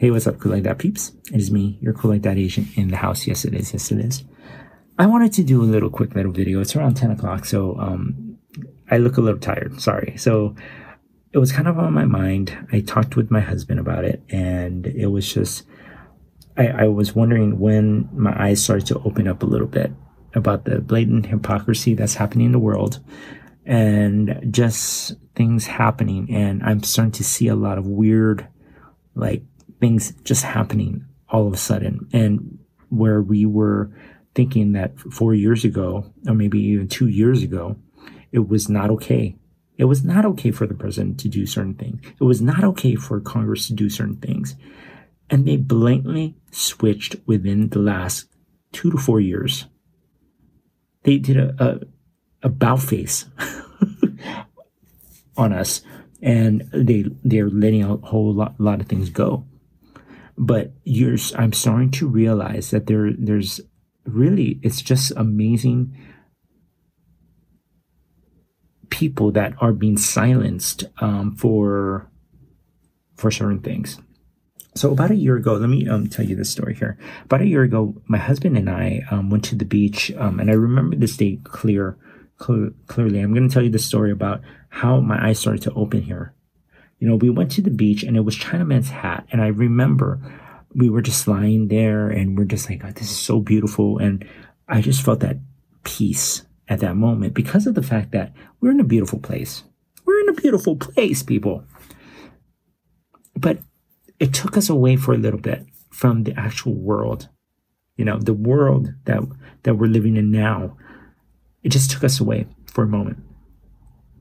Hey, what's up, Cool Like That peeps? It is me, your Cool Like That Asian in the house. Yes, it is. Yes, it is. I wanted to do a little quick little video. It's around 10 o'clock, so um, I look a little tired. Sorry. So it was kind of on my mind. I talked with my husband about it, and it was just, I, I was wondering when my eyes started to open up a little bit about the blatant hypocrisy that's happening in the world and just things happening. And I'm starting to see a lot of weird, like, things just happening all of a sudden. And where we were thinking that four years ago, or maybe even two years ago, it was not okay. It was not okay for the president to do certain things. It was not okay for Congress to do certain things. And they blatantly switched within the last two to four years. They did a, a, a bow face on us and they, they're letting a whole lot, lot of things go but you're i'm starting to realize that there there's really it's just amazing people that are being silenced um, for for certain things. So about a year ago let me um, tell you this story here. About a year ago my husband and i um, went to the beach um, and i remember this day clear, clear clearly. I'm going to tell you the story about how my eyes started to open here you know, we went to the beach and it was Chinaman's hat. And I remember we were just lying there and we're just like, oh, this is so beautiful. And I just felt that peace at that moment because of the fact that we're in a beautiful place. We're in a beautiful place, people. But it took us away for a little bit from the actual world. You know, the world that that we're living in now. It just took us away for a moment.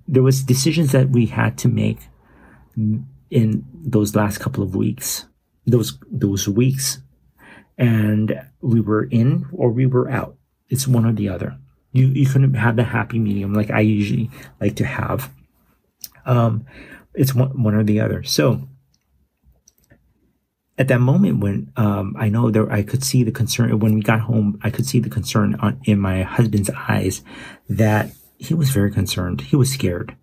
There was decisions that we had to make in those last couple of weeks, those those weeks, and we were in or we were out. It's one or the other. You you couldn't have the happy medium like I usually like to have. Um, it's one one or the other. So at that moment when um, I know there, I could see the concern when we got home. I could see the concern on, in my husband's eyes that he was very concerned. He was scared,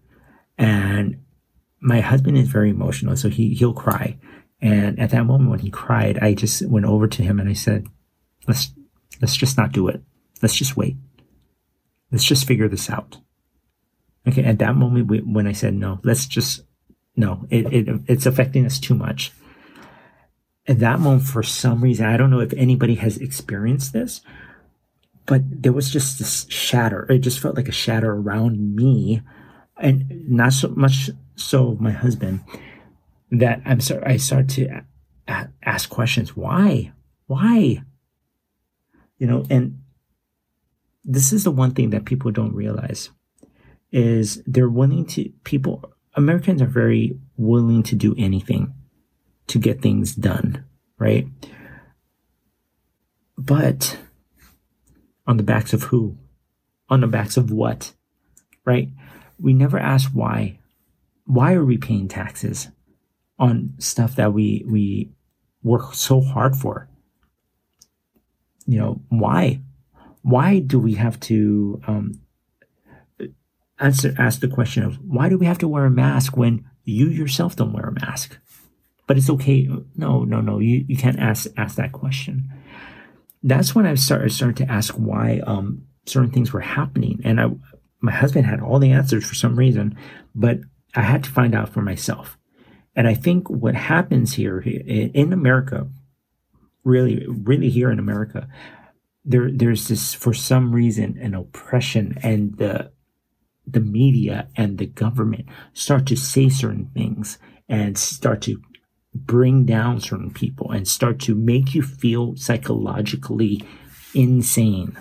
and my husband is very emotional, so he he'll cry. And at that moment when he cried, I just went over to him and I said, "Let's let's just not do it. Let's just wait. Let's just figure this out." Okay. At that moment, we, when I said no, let's just no, it, it it's affecting us too much. At that moment, for some reason, I don't know if anybody has experienced this, but there was just this shatter. It just felt like a shatter around me, and not so much so my husband that I'm sorry, I start to ask questions. Why? Why? You know, and this is the one thing that people don't realize is they're willing to people Americans are very willing to do anything to get things done, right? But on the backs of who? On the backs of what? Right? We never ask why why are we paying taxes on stuff that we we work so hard for? You know, why? Why do we have to um, answer ask the question of why do we have to wear a mask when you yourself don't wear a mask? But it's okay. No, no, no. You you can't ask ask that question. That's when I started started to ask why um, certain things were happening, and I my husband had all the answers for some reason, but I had to find out for myself. And I think what happens here in America, really, really here in America, there, there's this, for some reason, an oppression and the, the media and the government start to say certain things and start to bring down certain people and start to make you feel psychologically insane.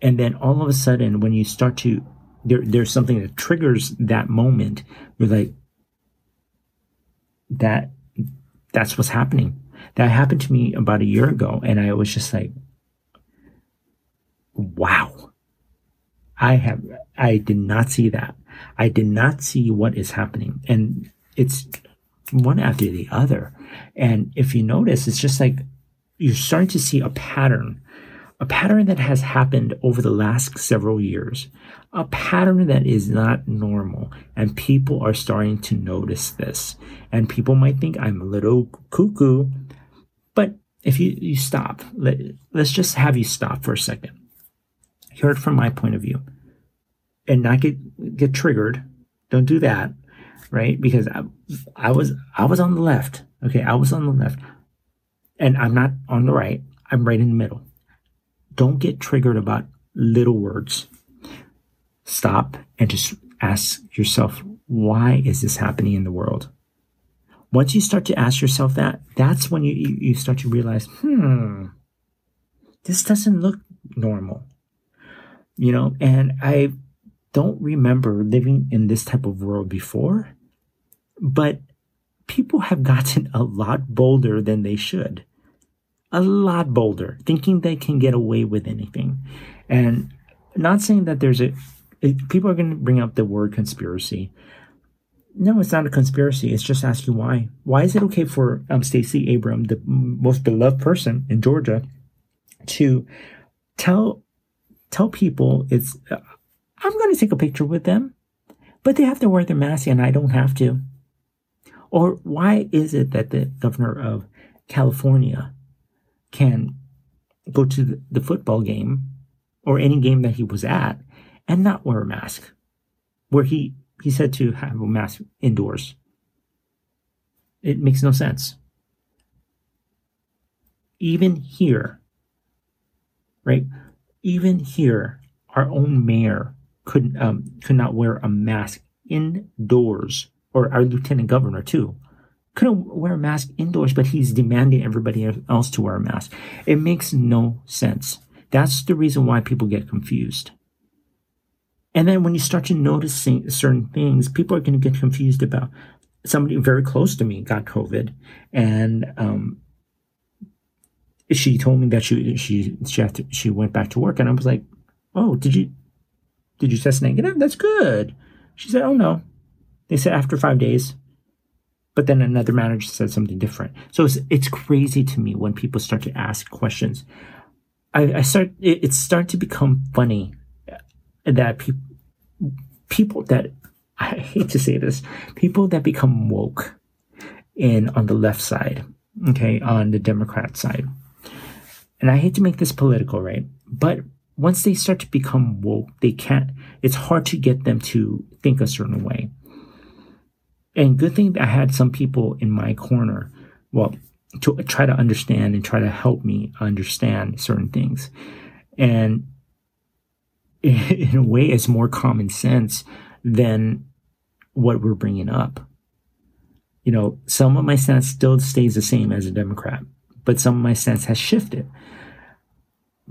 And then all of a sudden, when you start to there, there's something that triggers that moment. You're like, that, that's what's happening. That happened to me about a year ago. And I was just like, wow. I have, I did not see that. I did not see what is happening. And it's one after the other. And if you notice, it's just like you're starting to see a pattern a pattern that has happened over the last several years, a pattern that is not normal. And people are starting to notice this. And people might think I'm a little cuckoo, but if you, you stop, let, let's just have you stop for a second. Hear it from my point of view and not get, get triggered. Don't do that, right? Because I, I was, I was on the left. Okay. I was on the left and I'm not on the right. I'm right in the middle. Don't get triggered about little words. Stop and just ask yourself, why is this happening in the world? Once you start to ask yourself that, that's when you, you start to realize, hmm, this doesn't look normal. You know, and I don't remember living in this type of world before, but people have gotten a lot bolder than they should a lot bolder, thinking they can get away with anything. And not saying that there's a, people are going to bring up the word conspiracy. No, it's not a conspiracy. It's just asking why. Why is it okay for um, Stacey Abram, the most beloved person in Georgia, to tell tell people it's uh, I'm going to take a picture with them, but they have to wear their mask and I don't have to. Or why is it that the governor of California can go to the football game or any game that he was at and not wear a mask, where he, he said to have a mask indoors. It makes no sense. Even here, right? Even here, our own mayor could um, could not wear a mask indoors, or our lieutenant governor too couldn't wear a mask indoors, but he's demanding everybody else to wear a mask. It makes no sense. That's the reason why people get confused. And then when you start to notice certain things, people are going to get confused about somebody very close to me got COVID, and um, she told me that she she she to, she went back to work, and I was like, "Oh, did you did you test negative? That's good." She said, "Oh no." They said after five days but then another manager said something different. So it's, it's crazy to me when people start to ask questions. I, I start, it, it started to become funny that people, people that, I hate to say this, people that become woke in on the left side, okay, on the Democrat side. And I hate to make this political, right? But once they start to become woke, they can't, it's hard to get them to think a certain way and good thing that I had some people in my corner, well, to try to understand and try to help me understand certain things. And in a way, it's more common sense than what we're bringing up. You know, some of my stance still stays the same as a Democrat, but some of my stance has shifted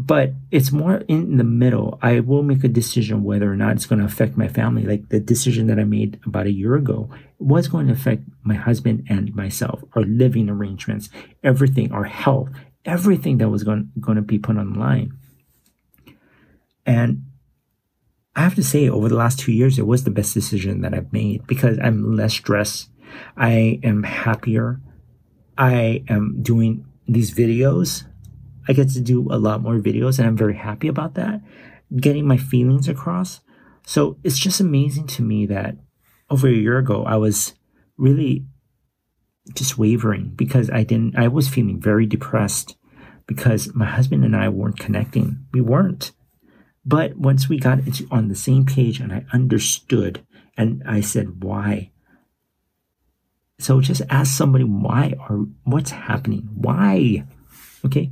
but it's more in the middle. I will make a decision whether or not it's going to affect my family. Like the decision that I made about a year ago was going to affect my husband and myself, our living arrangements, everything, our health, everything that was going, going to be put on the line. And I have to say, over the last two years, it was the best decision that I've made because I'm less stressed. I am happier. I am doing these videos I get to do a lot more videos and I'm very happy about that, getting my feelings across. So it's just amazing to me that over a year ago, I was really just wavering because I didn't, I was feeling very depressed because my husband and I weren't connecting. We weren't. But once we got into, on the same page and I understood and I said, why? So just ask somebody why or what's happening? Why? Okay.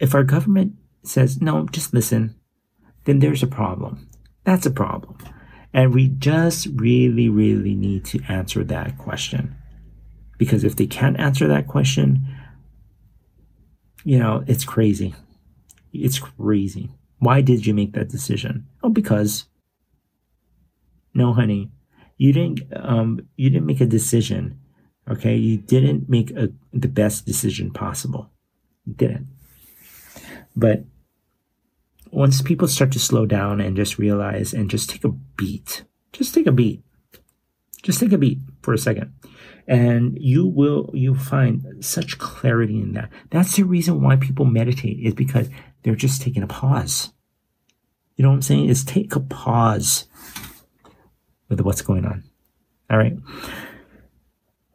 If our government says, no, just listen, then there's a problem. That's a problem. And we just really, really need to answer that question. Because if they can't answer that question, you know, it's crazy. It's crazy. Why did you make that decision? Oh, because. No, honey, you didn't. Um, you didn't make a decision. Okay, you didn't make a, the best decision possible. You didn't. But once people start to slow down and just realize and just take a beat, just take a beat, just take a beat for a second. And you will, you find such clarity in that. That's the reason why people meditate is because They're just taking a pause. You know what I'm saying? Is take a pause with what's going on. All right.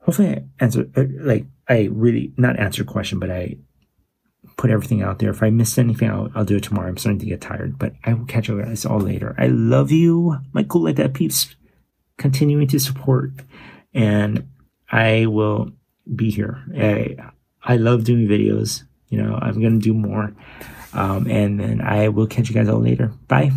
Hopefully, I answer like I really not answer question, but I put everything out there. If I missed anything, I'll, I'll do it tomorrow. I'm starting to get tired, but I will catch you guys all later. I love you, my cool like that peeps, continuing to support, and I will be here. I, I love doing videos. You know, I'm gonna do more, um, and then I will catch you guys all later. Bye.